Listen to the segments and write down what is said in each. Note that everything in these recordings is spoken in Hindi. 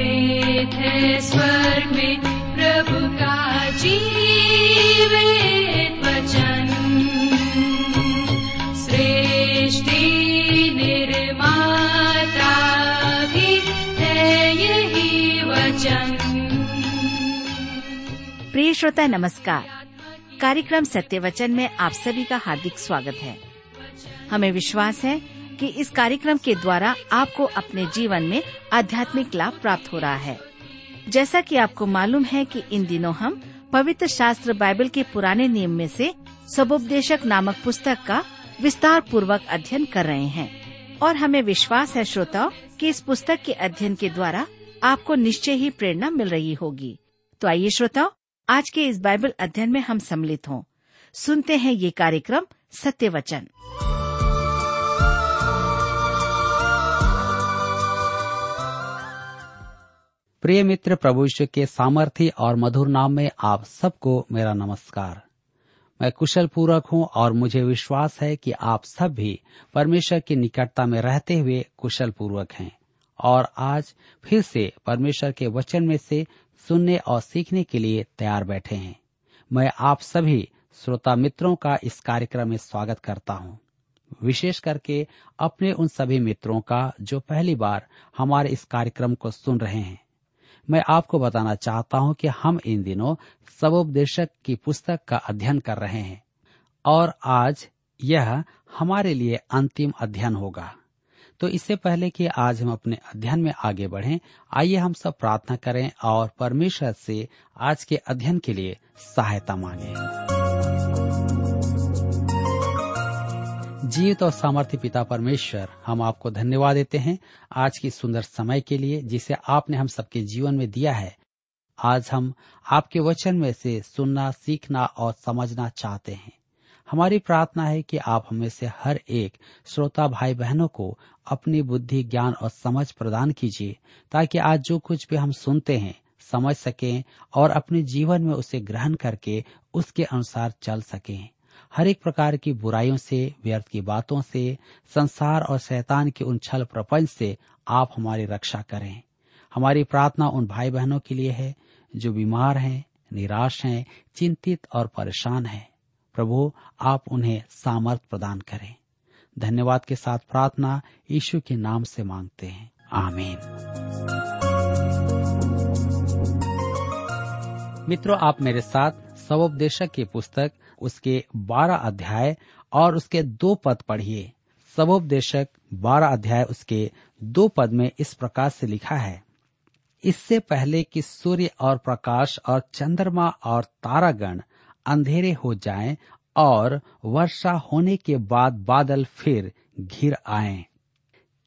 वेद है स्वर्ग में प्रभु का जीवित वचन। सृष्टि निर्माता भी है यही वचन। प्रिय श्रोता, नमस्कार। कार्यक्रम सत्य वचन में आप सभी का हार्दिक स्वागत है। हमें विश्वास है कि इस कार्यक्रम के द्वारा आपको अपने जीवन में आध्यात्मिक लाभ प्राप्त हो रहा है। जैसा कि आपको मालूम है कि इन दिनों हम पवित्र शास्त्र बाइबल के पुराने नियम में से सबोपदेशक नामक पुस्तक का विस्तार पूर्वक अध्ययन कर रहे हैं। और हमें विश्वास है, श्रोताओं, कि इस पुस्तक के अध्ययन के द्वारा आपको निश्चय ही प्रेरणा मिल रही होगी। तो आइए, श्रोताओं, आज के इस बाइबल अध्ययन में हम सम्मिलित हों। सुनते हैं ये कार्यक्रम सत्य वचन। प्रिय मित्र प्रभु यीशु के सामर्थ्य और मधुर नाम में आप सबको मेरा नमस्कार। मैं कुशल पूर्वक हूँ और मुझे विश्वास है कि आप सब भी परमेश्वर की निकटता में रहते हुए कुशल पूर्वक हैं। और आज फिर से परमेश्वर के वचन में से सुनने और सीखने के लिए तैयार बैठे हैं। मैं आप सभी श्रोता मित्रों का इस कार्यक्रम में स्वागत करता हूँ। विशेष करके अपने उन सभी मित्रों का जो पहली बार हमारे इस कार्यक्रम को सुन रहे हैं। मैं आपको बताना चाहता हूँ कि हम इन दिनों सबोपदेशक की पुस्तक का अध्ययन कर रहे हैं। और आज यह हमारे लिए अंतिम अध्ययन होगा। तो इससे पहले कि आज हम अपने अध्ययन में आगे बढ़ें, आइए हम सब प्रार्थना करें और परमेश्वर से आज के अध्ययन के लिए सहायता मांगें। जीवित और सामर्थ्य पिता परमेश्वर, हम आपको धन्यवाद देते हैं आज की सुंदर समय के लिए जिसे आपने हम सबके जीवन में दिया है। आज हम आपके वचन में से सुनना, सीखना और समझना चाहते हैं। हमारी प्रार्थना है कि आप हमें से हर एक श्रोता भाई बहनों को अपनी बुद्धि, ज्ञान और समझ प्रदान कीजिए, ताकि आज जो कुछ भी हम सुनते हैं, समझ सकें और अपने जीवन में उसे ग्रहण करके उसके अनुसार चल सकें। हर एक प्रकार की बुराइयों से, व्यर्थ की बातों से, संसार और शैतान के उन छल प्रपंच से आप हमारी रक्षा करें। हमारी प्रार्थना उन भाई बहनों के लिए है, जो बीमार हैं, निराश हैं, चिंतित और परेशान हैं। प्रभु, आप उन्हें सामर्थ प्रदान करें। धन्यवाद के साथ प्रार्थना यीशु के नाम से मांगते हैं। आमीन। मित्रों, आप मेरे साथ सबोपदेशक की पुस्तक उसके बारह अध्याय और उसके दो पद पढ़िए। सबोपदेशक बारह अध्याय उसके दो पद में इस प्रकार से लिखा है, इससे पहले कि सूर्य और प्रकाश और चंद्रमा और तारागण अंधेरे हो जाएँ और वर्षा होने के बाद बादल फिर घिर आए।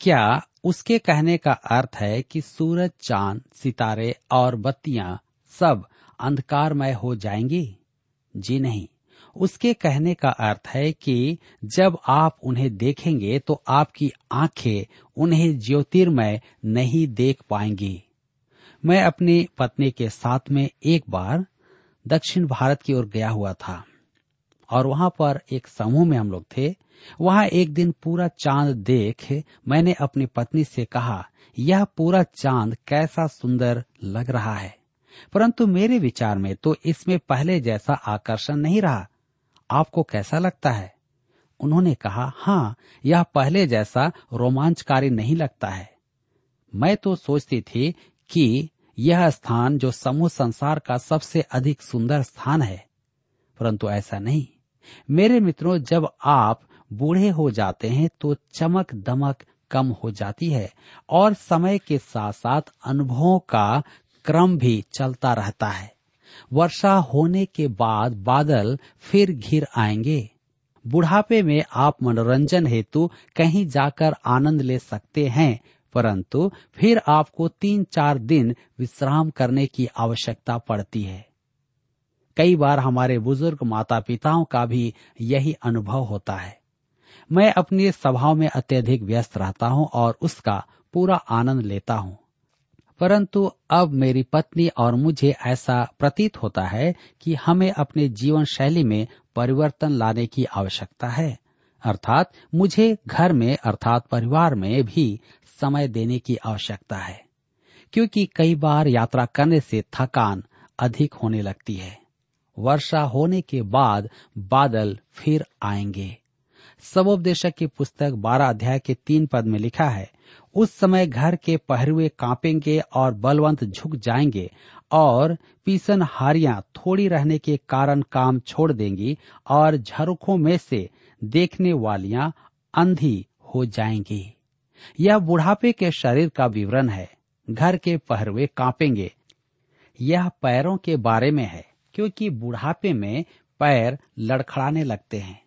क्या उसके कहने का अर्थ है कि सूरज, चाँद, सितारे और बत्तियाँ सब अंधकारमय हो जाएँगी? जी नहीं। उसके कहने का अर्थ है कि जब आप उन्हें देखेंगे तो आपकी आँखें उन्हें ज्योतिर्मय नहीं देख पाएँगी। मैं अपनी पत्नी के साथ में एक बार दक्षिण भारत की ओर गया हुआ था, और वहाँ पर एक समूह में हम लोग थे। वहाँ एक दिन पूरा चाँद देख मैंने अपनी पत्नी से कहा, यह पूरा चाँद कैसा सुंदर लग रहा है। परंतु मेरे विचार में तो इसमें पहले जैसा आकर्षण नहीं रहा। आपको कैसा लगता है? उन्होंने कहा हाँ यह पहले जैसा रोमांचकारी नहीं लगता है। मैं तो सोचती थी कि यह स्थान जो समूह संसार का सबसे अधिक सुंदर स्थान है। परंतु ऐसा नहीं। मेरे मित्रों, जब आप बूढ़े हो जाते हैं तो चमक दमक कम हो जाती है और समय के साथ साथ अनुभवों का क्रम भी चलता रहता है। वर्षा होने के बाद बादल फिर घिर आएँगे। बुढ़ापे में आप मनोरंजन हेतु कहीं जाकर आनंद ले सकते हैं, परंतु फिर आपको तीन चार दिन विश्राम करने की आवश्यकता पड़ती है। कई बार हमारे बुज़ुर्ग माता पिताओं का भी यही अनुभव होता है। मैं अपनी सभाओं में अत्यधिक व्यस्त रहता हूँ और उसका पूरा आनंद लेता हूँ। परंतु अब मेरी पत्नी और मुझे ऐसा प्रतीत होता है कि हमें अपने जीवन शैली में परिवर्तन लाने की आवश्यकता है। अर्थात मुझे घर में अर्थात परिवार में भी समय देने की आवश्यकता है, क्योंकि कई बार यात्रा करने से थकान अधिक होने लगती है। वर्षा होने के बाद बादल फिर आएँगे। सबोपदेशक की पुस्तक बारह अध्याय के तीन पद में लिखा है, उस समय घर के पहरुए कांपेंगे और बलवंत झुक जाएँगे और पीसन हारियाँ थोड़ी रहने के कारण काम छोड़ देंगी और झरुखों में से देखने वालियाँ अंधी हो जाएँगी। यह बुढ़ापे के शरीर का विवरण है। घर के पहरुए कांपेंगे। यह पैरों के बारे में है, क्योंकि बुढ़ापे में पैर लड़खड़ाने लगते हैं।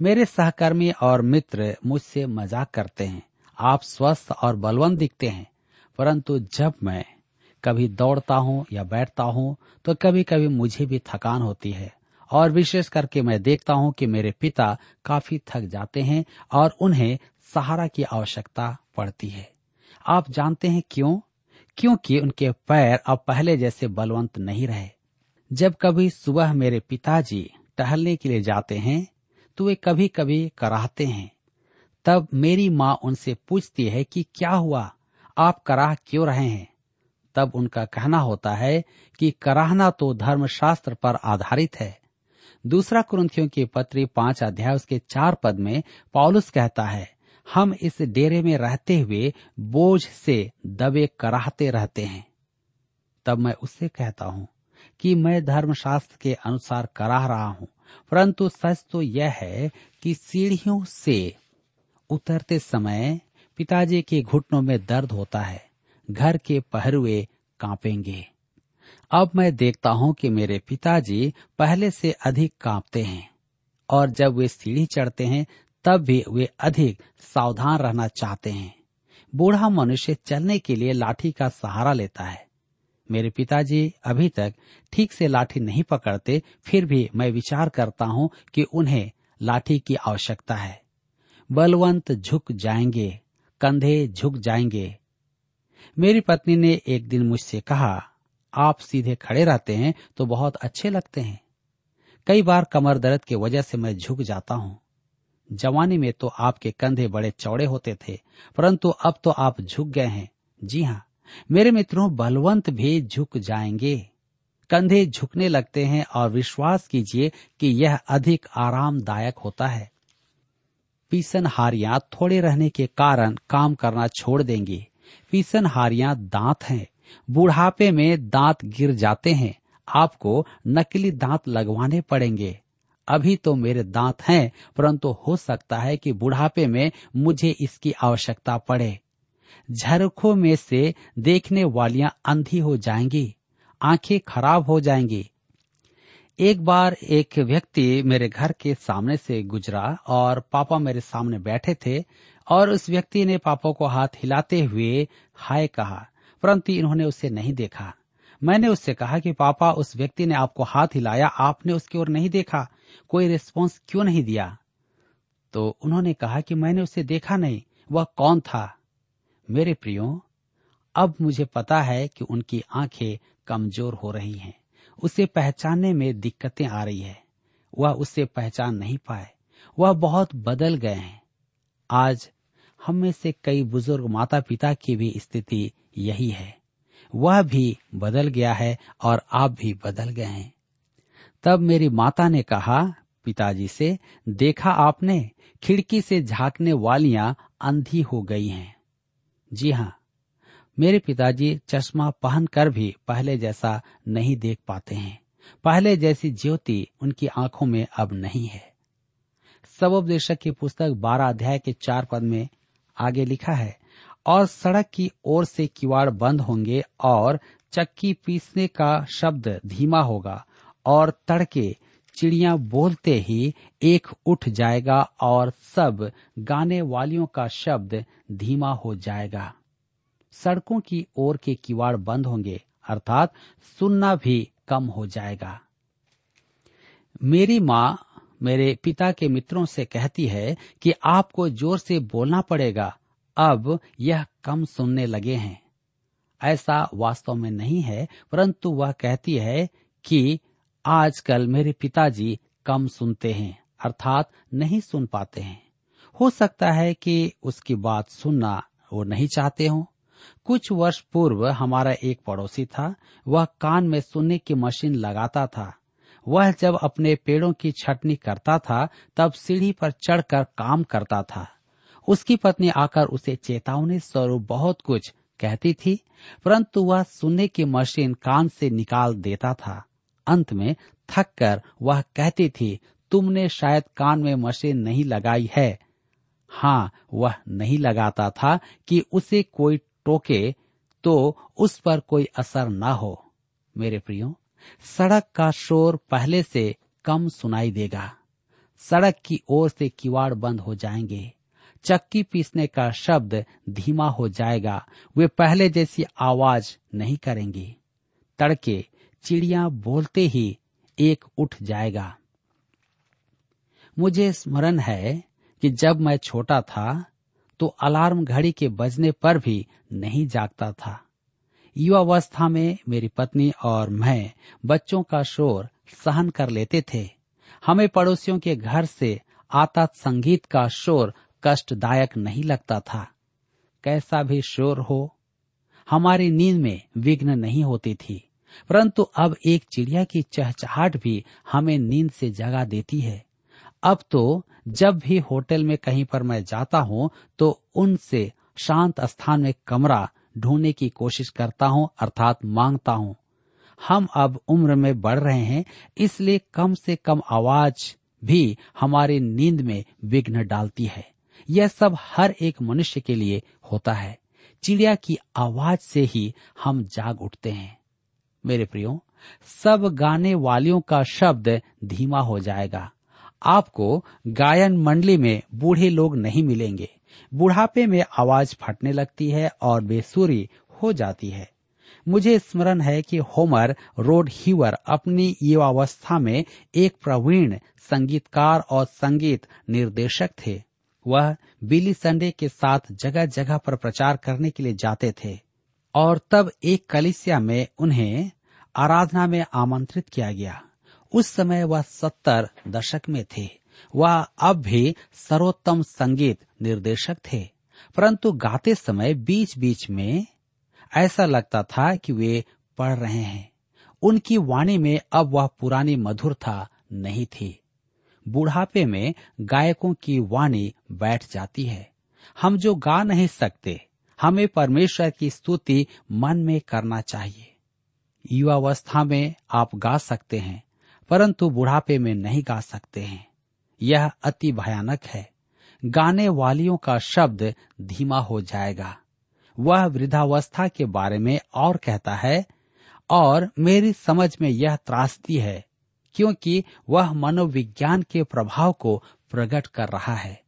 मेरे सहकर्मी और मित्र मुझसे मज़ाक करते हैं। आप स्वस्थ और बलवंत दिखते हैं। परंतु जब मैं कभी दौड़ता हूँ या बैठता हूँ तो कभी कभी मुझे भी थकान होती है। और विशेष करके मैं देखता हूँ कि मेरे पिता काफ़ी थक जाते हैं और उन्हें सहारा की आवश्यकता पड़ती है। आप जानते हैं क्यों? क्योंकि उनके पैर अब पहले जैसे बलवंत नहीं रहे। जब कभी सुबह मेरे पिताजी टहलने के लिए जाते हैं वे कभी कभी कराहते हैं। तब मेरी माँ उनसे पूछती है कि क्या हुआ? आप कराह क्यों रहे हैं? तब उनका कहना होता है कि कराहना तो धर्मशास्त्र पर आधारित है। दूसरा क्रंथियों की पत्री पाँच अध्याय उसके चार पद में पॉलुस कहता है, हम इस डेरे में रहते हुए बोझ से दबे कराहते रहते हैं। तब मैं उससे कहता हूँ कि मैं धर्मशास्त्र के अनुसार कराह रहा हूँ। परंतु सच तो यह है कि सीढ़ियों से उतरते समय पिताजी के घुटनों में दर्द होता है, घर के पहरुए कांपेंगे। अब मैं देखता हूँ कि मेरे पिताजी पहले से अधिक कांपते हैं और जब वे सीढ़ी चढ़ते हैं, तब भी वे अधिक सावधान रहना चाहते हैं। बूढ़ा मनुष्य चलने के लिए लाठी का सहारा लेता है। मेरे पिताजी अभी तक ठीक से लाठी नहीं पकड़ते, फिर भी मैं विचार करता हूँ कि उन्हें लाठी की आवश्यकता है। बलवंत झुक जाएँगे, कंधे झुक जाएँगे। मेरी पत्नी ने एक दिन मुझसे कहा, आप सीधे खड़े रहते हैं तो बहुत अच्छे लगते हैं। कई बार कमर दर्द की वजह से मैं झुक जाता हूँ। जवानी में तो आपके कंधे बड़े चौड़े होते थे, परंतु अब तो आप झुक गए हैं। जी हाँ मेरे मित्रों, बलवंत भी झुक जाएँगे। कंधे झुकने लगते हैं और विश्वास कीजिए कि यह अधिक आरामदायक होता है। पीसन हारियाँ थोड़े रहने के कारण काम करना छोड़ देंगी। पीसन हारियाँ दांत हैं। बुढ़ापे में दांत गिर जाते हैं। आपको नकली दांत लगवाने पड़ेंगे। अभी तो मेरे दांत हैं, परंतु हो सकता है कि बुढ़ापे में मुझे इसकी आवश्यकता पड़े। झरखों में से देखने वालियाँ अंधी हो जाएँगी, आँखें खराब हो जाएँगी। एक बार एक व्यक्ति मेरे घर के सामने से गुजरा और पापा मेरे सामने बैठे थे और उस व्यक्ति ने पापा को हाथ हिलाते हुए, हाय कहा, परंतु इन्होंने उसे नहीं देखा। मैंने उससे कहा कि, पापा, उस व्यक्ति ने आपको हाथ हिलाया, आपने उसकी ओर नहीं देखा, कोई रिस्पॉन्स क्यों नहीं दिया? तो उन्होंने कहा कि, मैंने उसे देखा नहीं, वह कौन था? मेरे प्रियो, अब मुझे पता है कि उनकी आँखें कमज़ोर हो रही हैं। उसे पहचानने में दिक्कतें आ रही है। वह उसे पहचान नहीं पाए। वह बहुत बदल गए हैं। आज हम में से कई बुज़ुर्ग माता पिता की भी स्थिति यही है। वह भी बदल गया है और आप भी बदल गए हैं। तब मेरी माता ने कहा, पिताजी से, देखा आपने, खिड़की से झांकने वालियाँ अंधी हो गई हैं। जी हाँ मेरे पिताजी चश्मा पहनकर भी पहले जैसा नहीं देख पाते हैं। पहले जैसी ज्योति उनकी आँखों में अब नहीं है। सबोपदेशक की पुस्तक बारह अध्याय के चार पद में आगे लिखा है, और सड़क की ओर से किवाड़ बंद होंगे और चक्की पीसने का शब्द धीमा होगा और तड़के चिड़िया बोलते ही एक उठ जाएगा और सब गाने वालियों का शब्द धीमा हो जाएगा। सड़कों की ओर के किवाड़ बंद होंगे, अर्थात सुनना भी कम हो जाएगा। मेरी माँ मेरे पिता के मित्रों से कहती है कि आपको ज़ोर से बोलना पड़ेगा, अब यह कम सुनने लगे हैं। ऐसा वास्तव में नहीं है, परंतु वह कहती है कि आजकल मेरे पिताजी कम सुनते हैं, अर्थात नहीं सुन पाते हैं। हो सकता है कि उसकी बात सुनना वो नहीं चाहते हो। कुछ वर्ष पूर्व हमारा एक पड़ोसी था, वह कान में सुनने की मशीन लगाता था। वह जब अपने पेड़ों की छटनी करता था, तब सीढ़ी पर चढ़कर काम करता था। उसकी पत्नी आकर उसे चेतावनी स्वरूप बहुत कुछ कहती थी, परंतु वह सुनने की मशीन कान से निकाल देता था। अंत में थक कर वह कहती थी, तुमने शायद कान में मशीन नहीं लगाई है। हाँ वह नहीं लगाता था कि उसे कोई टोके तो उस पर कोई असर न हो। मेरे प्रियो, सड़क का शोर पहले से कम सुनाई देगा। सड़क की ओर से किवाड़ बंद हो जाएँगे। चक्की पीसने का शब्द धीमा हो जाएगा। वे पहले जैसी आवाज़ नहीं करेंगी। तड़के चिड़िया बोलते ही एक उठ जाएगा। मुझे स्मरण है कि जब मैं छोटा था तो अलार्म घड़ी के बजने पर भी नहीं जागता था। युवावस्था में मेरी पत्नी और मैं बच्चों का शोर सहन कर लेते थे। हमें पड़ोसियों के घर से आता संगीत का शोर कष्टदायक नहीं लगता था। कैसा भी शोर हो, हमारी नींद में विघ्न नहीं होती थी। परंतु अब एक चिड़िया की चहचहाट भी हमें नींद से जगा देती है। अब तो जब भी होटल में कहीं पर मैं जाता हूँ तो उनसे शांत स्थान में कमरा ढूँढने की कोशिश करता हूँ, अर्थात माँगता हूँ। हम अब उम्र में बढ़ रहे हैं, इसलिए कम से कम आवाज़ भी हमारी नींद में विघ्न डालती है। यह सब हर एक मनुष्य के लिए होता है। चिड़िया की आवाज़ से ही हम जाग उठते हैं। मेरे प्रियो, सब गाने वालियों का शब्द धीमा हो जाएगा। आपको गायन मंडली में बूढ़े लोग नहीं मिलेंगे। बुढ़ापे में आवाज़ फटने लगती है और बेसुरी हो जाती है। मुझे स्मरण है कि होमर रोड हीवर अपनी युवावस्था में एक प्रवीण संगीतकार और संगीत निर्देशक थे। वह बिली संडे के साथ जगह जगह पर प्रचार करने के लिए जाते थे और तब एक कलिसिया में उन्हें आराधना में आमंत्रित किया गया। उस समय वह सत्तर दशक में थे। वह अब भी सर्वोत्तम संगीत निर्देशक थे। परंतु गाते समय बीच बीच में ऐसा लगता था कि वे पढ़ रहे हैं। उनकी वाणी में अब वह पुरानी मधुरता नहीं थी। बुढ़ापे में गायकों की वाणी बैठ जाती है। हम जो गा नहीं सकते, हमें परमेश्वर की स्तुति मन में करना चाहिए। युवावस्था में आप गा सकते हैं, परंतु बुढ़ापे में नहीं गा सकते हैं। यह अति भयानक है। गाने वालियों का शब्द धीमा हो जाएगा। वह वृद्धावस्था के बारे में और कहता है, और मेरी समझ में यह त्रासदी है, क्योंकि वह मनोविज्ञान के प्रभाव को प्रकट कर रहा है।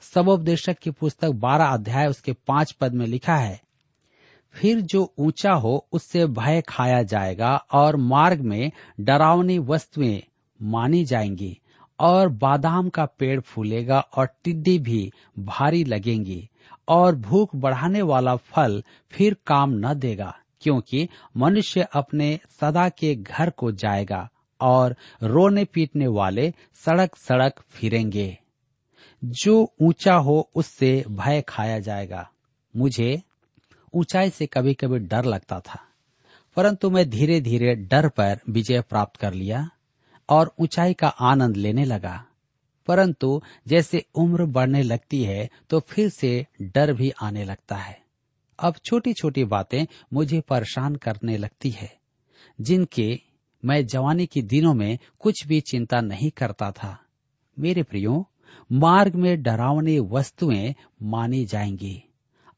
सबोपदेशक की पुस्तक बारह अध्याय उसके पाँच पद में लिखा है फिर जो ऊँचा हो, उससे भय खाया जाएगा और मार्ग में डरावनी वस्तुएँ मानी जाएँगी और बादाम का पेड़ फूलेगा और टिड्डी भी भारी लगेंगी और भूख बढ़ाने वाला फल फिर काम न देगा, क्योंकि मनुष्य अपने सदा के घर को जाएगा और रोने पीटने वाले सड़क सड़क फिरेंगे। जो ऊँचा हो, उससे भय खाया जाएगा। मुझे ऊंचाई से कभी कभी डर लगता था। परंतु मैं धीरे धीरे डर पर विजय प्राप्त कर लिया और ऊंचाई का आनंद लेने लगा। परंतु जैसे उम्र बढ़ने लगती है तो फिर से डर भी आने लगता है। अब छोटी छोटी बातें मुझे परेशान करने लगती है, जिनके मैं जवानी के दिनों में कुछ भी चिंता नहीं करता था। मेरे प्रियो, मार्ग में डरावनी वस्तुएँ मानी जाएँगी।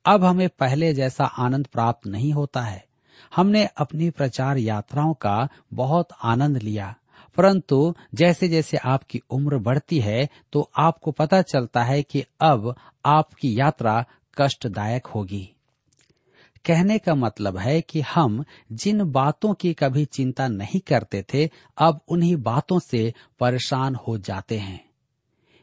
अब हमें पहले जैसा आनंद प्राप्त नहीं होता है। हमने अपनी प्रचार यात्राओं का बहुत आनंद लिया, परंतु जैसे जैसे आपकी उम्र बढ़ती है तो आपको पता चलता है कि अब आपकी यात्रा कष्टदायक होगी। कहने का मतलब है कि हम जिन बातों की कभी चिंता नहीं करते थे, अब उन्हीं बातों से परेशान हो जाते हैं।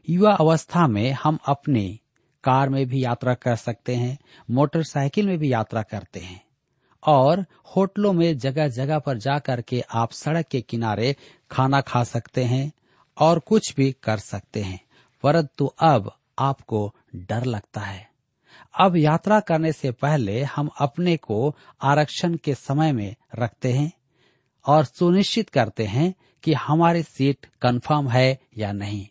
युवा अवस्था में हम अपनी कार में भी यात्रा कर सकते हैं, मोटरसाइकिल में भी यात्रा करते हैं। और होटलों में जगह जगह पर जा करके आप सड़क के किनारे खाना खा सकते हैं और कुछ भी कर सकते हैं, परंतु अब आपको डर लगता है। अब यात्रा करने से पहले हम अपने को आरक्षण के समय में रखते हैं और सुनिश्चित करते हैं कि हमारी सीट कंफर्म है या नहीं।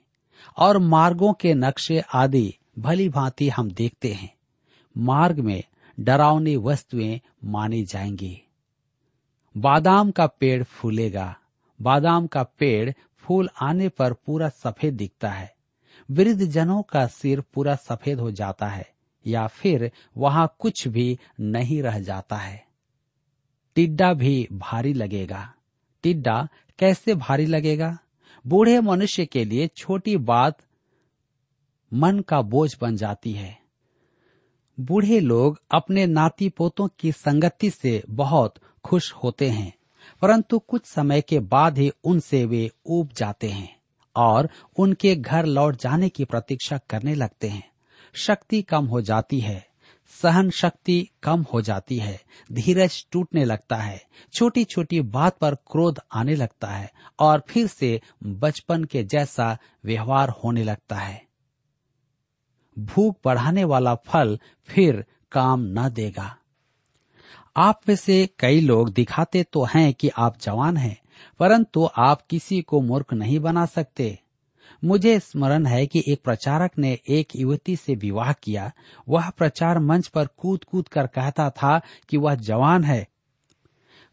और मार्गों के नक्शे आदि भली भांति हम देखते हैं। मार्ग में डरावनी वस्तुएँ मानी जाएँगी। बादाम का पेड़ फूलेगा। बादाम का पेड़ फूल आने पर पूरा सफ़ेद दिखता है। वृद्ध जनों का सिर पूरा सफ़ेद हो जाता है, या फिर वहाँ कुछ भी नहीं रह जाता है। टिड्डा भी भारी लगेगा। टिड्डा कैसे भारी लगेगा? बूढ़े मनुष्य के लिए छोटी बात मन का बोझ बन जाती है। बूढ़े लोग अपने नाती पोतों की संगति से बहुत खुश होते हैं, परंतु कुछ समय के बाद ही उनसे वे ऊब जाते हैं और उनके घर लौट जाने की प्रतीक्षा करने लगते हैं। शक्ति कम हो जाती है, सहन शक्ति कम हो जाती है, धीरज टूटने लगता है छोटी छोटी बात पर क्रोध आने लगता है और फिर से बचपन के जैसा व्यवहार होने लगता है। भूख बढ़ाने वाला फल फिर काम न देगा। आप में से कई लोग दिखाते तो हैं कि आप जवान हैं, परंतु आप किसी को मूर्ख नहीं बना सकते। मुझे स्मरण है कि एक प्रचारक ने एक युवती से विवाह किया। वह प्रचार मंच पर कूद कूद कर कहता था कि वह जवान है,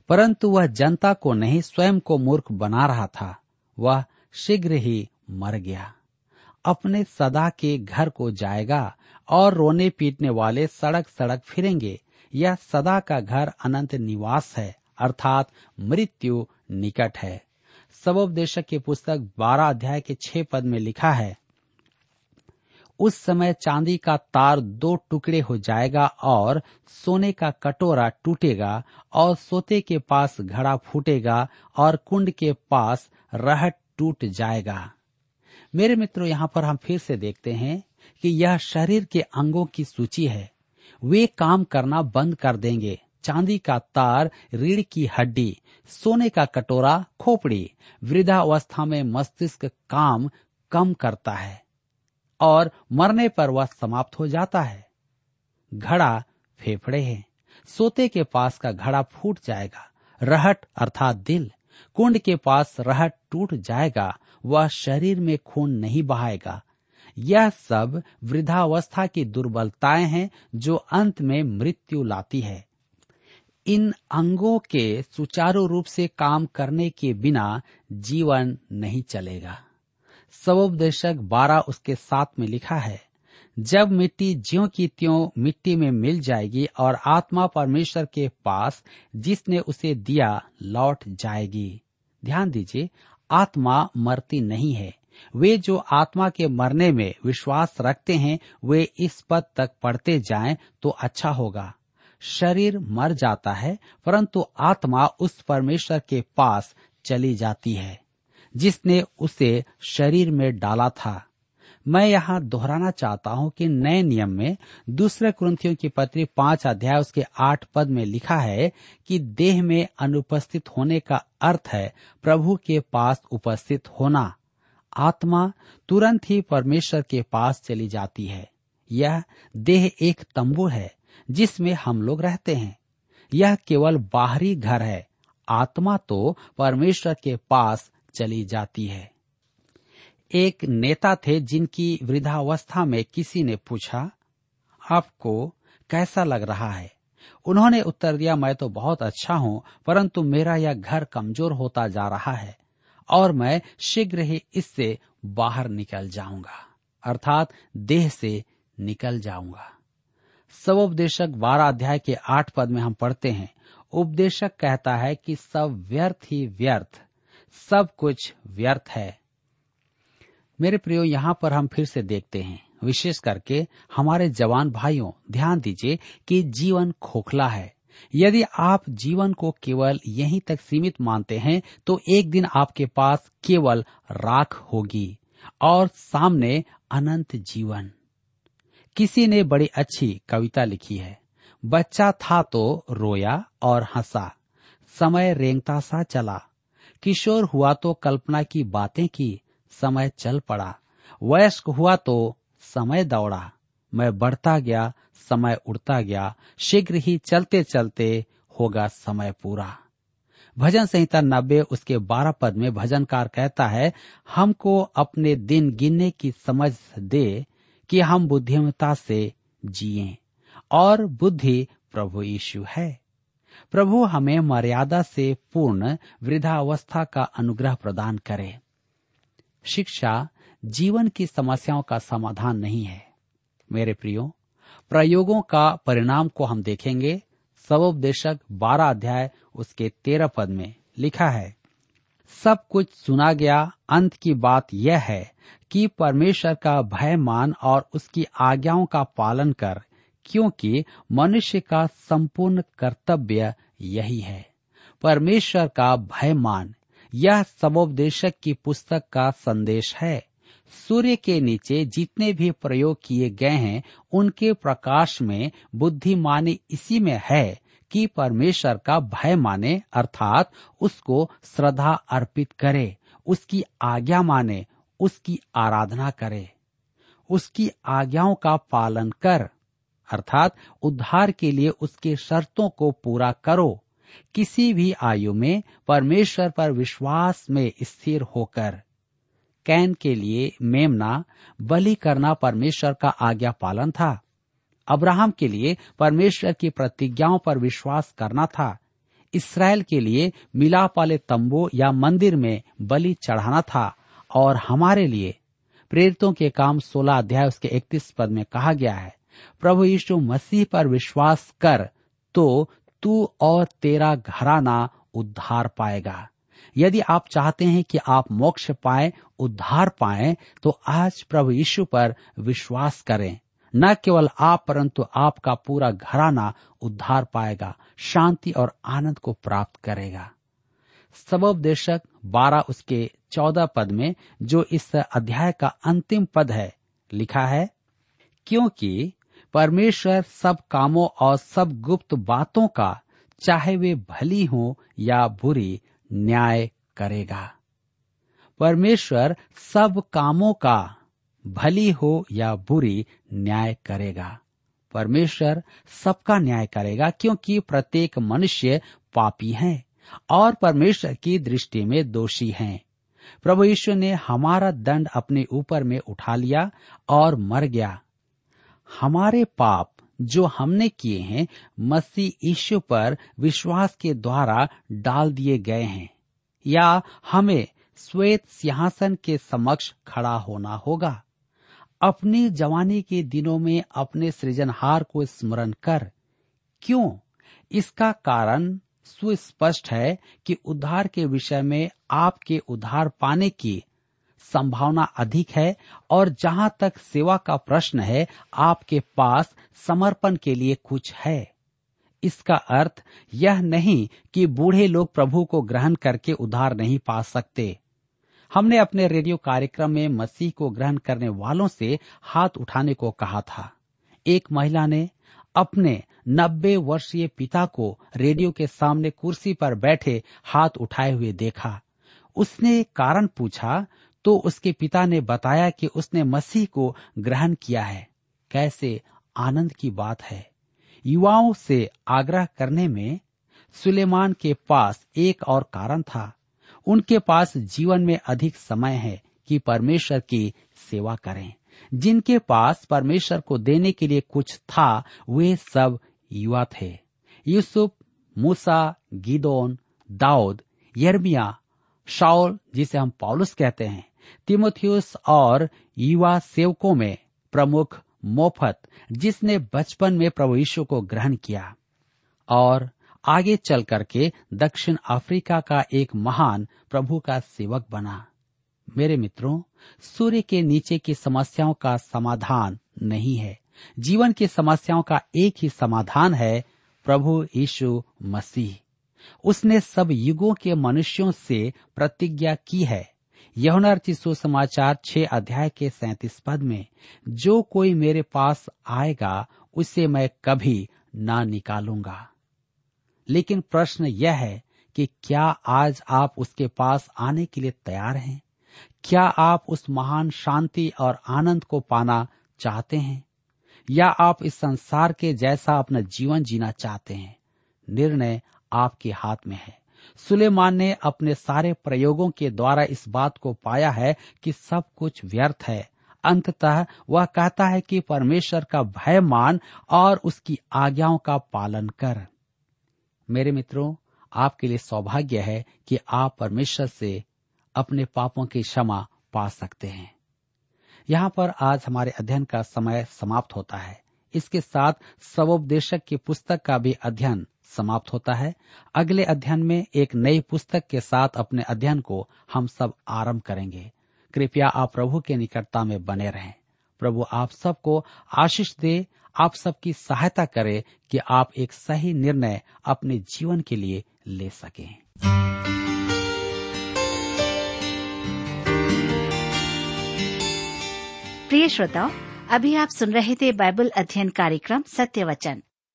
परंतु वह जनता को नहीं, स्वयं को मूर्ख बना रहा था। वह शीघ्र ही मर गया। अपने सदा के घर को जाएगा और रोने पीटने वाले सड़क सड़क फिरेंगे। यह सदा का घर अनंत निवास है, अर्थात मृत्यु निकट है। सबोपदेशक की पुस्तक बारह अध्याय के छह पद में लिखा है, उस समय चांदी का तार दो टुकड़े हो जाएगा और सोने का कटोरा टूटेगा और सोते के पास घड़ा फूटेगा और कुंड के पास रहट टूट जाएगा। मेरे मित्रों, यहाँ पर हम फिर से देखते हैं कि यह शरीर के अंगों की सूची है। वे काम करना बंद कर देंगे। चांदी का तार, रीढ़ की हड्डी, सोने का कटोरा, खोपड़ी, वृद्धावस्था में मस्तिष्क काम कम करता है और मरने पर वह समाप्त हो जाता है। घड़ा फेफड़े हैं। सोते के पास का घड़ा फूट जाएगा। रहट अर्थात दिल। कुंड के पास रहट टूट जाएगा। वह शरीर में खून नहीं बहाएगा। यह सब वृद्धावस्था की दुर्बलताएँ हैं जो अंत में मृत्यु लाती है। इन अंगों के सुचारू रूप से काम करने के बिना जीवन नहीं चलेगा। सबोपदेशक बारह उसके साथ में लिखा है, जब मिट्टी ज्यो की त्यों मिट्टी में मिल जाएगी और आत्मा परमेश्वर के पास जिसने उसे दिया लौट जाएगी। ध्यान दीजिए आत्मा मरती नहीं है। वे जो आत्मा के मरने में विश्वास रखते हैं, वे इस पद तक पढ़ते जाएँ तो अच्छा होगा। शरीर मर जाता है, परंतु आत्मा उस परमेश्वर के पास चली जाती है, जिसने उसे शरीर में डाला था। मैं यहाँ दोहराना चाहता हूँ कि नए नियम में दूसरे क्रंथियों की पत्री पाँच अध्याय उसके आठ पद में लिखा है कि देह में अनुपस्थित होने का अर्थ है प्रभु के पास उपस्थित होना। आत्मा तुरंत ही परमेश्वर के पास चली जाती है। यह देह एक तंबू है जिसमें हम लोग रहते हैं। यह केवल बाहरी घर है। आत्मा तो परमेश्वर के पास चली जाती है। एक नेता थे जिनकी वृद्धावस्था में किसी ने पूछा, आपको कैसा लग रहा है? उन्होंने उत्तर दिया, मैं तो बहुत अच्छा हूँ, परंतु मेरा यह घर कमज़ोर होता जा रहा है और मैं शीघ्र ही इससे बाहर निकल जाऊँगा, अर्थात देह से निकल जाऊँगा। सब उपदेशक बारह अध्याय के आठ पद में हम पढ़ते हैं। उपदेशक कहता है कि सब व्यर्थ ही व्यर्थ, सब कुछ व्यर्थ है। मेरे प्रियो, यहाँ पर हम फिर से देखते हैं। विशेष करके हमारे जवान भाइयों, ध्यान दीजिए कि जीवन खोखला है। यदि आप जीवन को केवल यहीं तक सीमित मानते हैं तो एक दिन आपके पास केवल राख होगी और सामने अनंत जीवन। किसी ने बड़ी अच्छी कविता लिखी है, बच्चा था तो रोया और हंसा, समय रेंगता सा चला, किशोर हुआ तो कल्पना की बातें की समय चल पड़ा। वयस्क हुआ तो समय दौड़ा। मैं बढ़ता गया, समय उड़ता गया। शीघ्र ही चलते चलते होगा समय पूरा। भजन संहिता नब्बे, उसके बारह पद में भजनकार कहता है, हमको अपने दिन गिनने की समझ दे कि हम बुद्धिमता से जिए और बुद्धि प्रभु यीशु है। प्रभु हमें मर्यादा से पूर्ण वृद्धावस्था का अनुग्रह प्रदान करे। शिक्षा जीवन की समस्याओं का समाधान नहीं है। मेरे प्रियो, प्रयोगों का परिणाम को हम देखेंगे। सबोपदेशक बारह अध्याय उसके तेरह पद में लिखा है, सब कुछ सुना गया, अंत की बात यह है कि परमेश्वर का भय मान और उसकी आज्ञाओं का पालन कर, क्योंकि मनुष्य का संपूर्ण कर्तव्य यही है। परमेश्वर का भय मान यह सबोपदेशक की पुस्तक का संदेश है। सूर्य के नीचे जितने भी प्रयोग किए गए हैं, उनके प्रकाश में बुद्धिमानी इसी में है कि परमेश्वर का भय माने, अर्थात उसको श्रद्धा अर्पित करे, उसकी आज्ञा माने, उसकी आराधना करे। उसकी आज्ञाओं का पालन कर, अर्थात उद्धार के लिए उसके शर्तों को पूरा करो। किसी भी आयु में परमेश्वर पर विश्वास में स्थिर होकर कैन के लिए मेमना बलि करना परमेश्वर का आज्ञा पालन था। अब्राहम के लिए परमेश्वर की प्रतिज्ञाओं पर विश्वास करना था। इसराइल के लिए मिलाप वाले तंबू या मंदिर में बलि चढ़ाना था। और हमारे लिए प्रेरितों के काम 16 अध्याय उसके 31 पद में कहा गया है, प्रभु यीशु मसीह पर विश्वास कर तो तू और तेरा घराना उद्धार पाएगा। यदि आप चाहते हैं कि आप मोक्ष पाए, उद्धार पाए तो आज प्रभु यीशु पर विश्वास करें। न केवल आप, परंतु आपका पूरा घराना उद्धार पाएगा, शांति और आनंद को प्राप्त करेगा। सबोपदेशक बारह उसके चौदह पद में, जो इस अध्याय का अंतिम पद है, लिखा है, क्योंकि परमेश्वर सब कामों और सब गुप्त बातों का, चाहे वे भली हो या बुरी, न्याय करेगा। परमेश्वर सब कामों का, भली हो या बुरी, न्याय करेगा। परमेश्वर सबका न्याय करेगा, क्योंकि प्रत्येक मनुष्य पापी है और परमेश्वर की दृष्टि में दोषी हैं। प्रभु ईश्वर ने हमारा दंड अपने ऊपर में उठा लिया और मर गया। हमारे पाप जो हमने किए हैं, मसीह ईश्वर पर विश्वास के द्वारा डाल दिए गए हैं। या हमें श्वेत सिंहासन के समक्ष खड़ा होना होगा। अपनी जवानी के दिनों में अपने सृजनहार को स्मरण कर। क्यों? इसका कारण सुस्पष्ट है कि उद्धार के विषय में आपके उद्धार पाने की संभावना अधिक है और जहाँ तक सेवा का प्रश्न है, आपके पास समर्पण के लिए कुछ है। इसका अर्थ यह नहीं कि बूढ़े लोग प्रभु को ग्रहण करके उधार नहीं पा सकते। हमने अपने रेडियो कार्यक्रम में मसीह को ग्रहण करने वालों से हाथ उठाने को कहा था। एक महिला ने अपने नब्बे वर्षीय पिता को रेडियो के सामने कुर्सी पर बैठे हाथ उठाए हुए देखा। उसने कारण पूछा तो उसके पिता ने बताया कि उसने मसीह को ग्रहण किया है। कैसे? आनंद की बात है। युवाओं से आग्रह करने में सुलेमान के पास एक और कारण था। उनके पास जीवन में अधिक समय है कि परमेश्वर की सेवा करें। जिनके पास परमेश्वर को देने के लिए कुछ था, वे सब युवा थे। यूसुफ, मूसा, गिदोन, दाऊद यर्मिया शाउल जिसे हम पॉलुस कहते हैं तिमोथियस और युवा सेवकों में प्रमुख मोफत, जिसने बचपन में प्रभु यीशु को ग्रहण किया और आगे चल करके दक्षिण अफ्रीका का एक महान प्रभु का सेवक बना। मेरे मित्रों, सूर्य के नीचे की समस्याओं का समाधान नहीं है। जीवन की समस्याओं का एक ही समाधान है प्रभु यीशु मसीह। उसने सब युगों के मनुष्यों से प्रतिज्ञा की है। यहुनार्थी सुसमाचार छह अध्याय के सैतीस पद में, जो कोई मेरे पास आएगा, उसे मैं कभी ना निकालूँगा। लेकिन प्रश्न यह है कि क्या आज आप उसके पास आने के लिए तैयार हैं? क्या आप उस महान शांति और आनंद को पाना चाहते हैं? या आप इस संसार के जैसा अपना जीवन जीना चाहते हैं? निर्णय आपके हाथ में है। सुलेमान ने अपने सारे प्रयोगों के द्वारा इस बात को पाया है कि सब कुछ व्यर्थ है। अंततः वह कहता है कि परमेश्वर का भय मान और उसकी आज्ञाओं का पालन कर। मेरे मित्रों, आपके लिए सौभाग्य है कि आप परमेश्वर से अपने पापों की क्षमा पा सकते हैं। यहाँ पर आज हमारे अध्ययन का समय समाप्त होता है। इसके साथ स्वोपदेशक की पुस्तक का भी अध्ययन समाप्त होता है। अगले अध्ययन में एक नई पुस्तक के साथ अपने अध्ययन को हम सब आरंभ करेंगे। कृपया आप प्रभु के निकटता में बने रहें। प्रभु आप सबको आशीष दे, आप सबकी सहायता करे कि आप एक सही निर्णय अपने जीवन के लिए ले सकें। प्रिय श्रोताओ, अभी आप सुन रहे थे बाइबल अध्ययन कार्यक्रम सत्य वचन।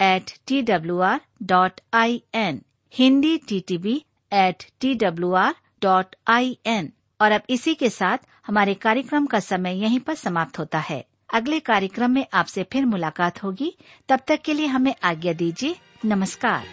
at T W R dot I N Hindi T T B at T W R dot I N और अब इसी के साथ हमारे कार्यक्रम का समय यहीं पर समाप्त होता है। अगले कार्यक्रम में आपसे फिर मुलाकात होगी। तब तक के लिए हमें आज्ञा दीजिए। नमस्कार।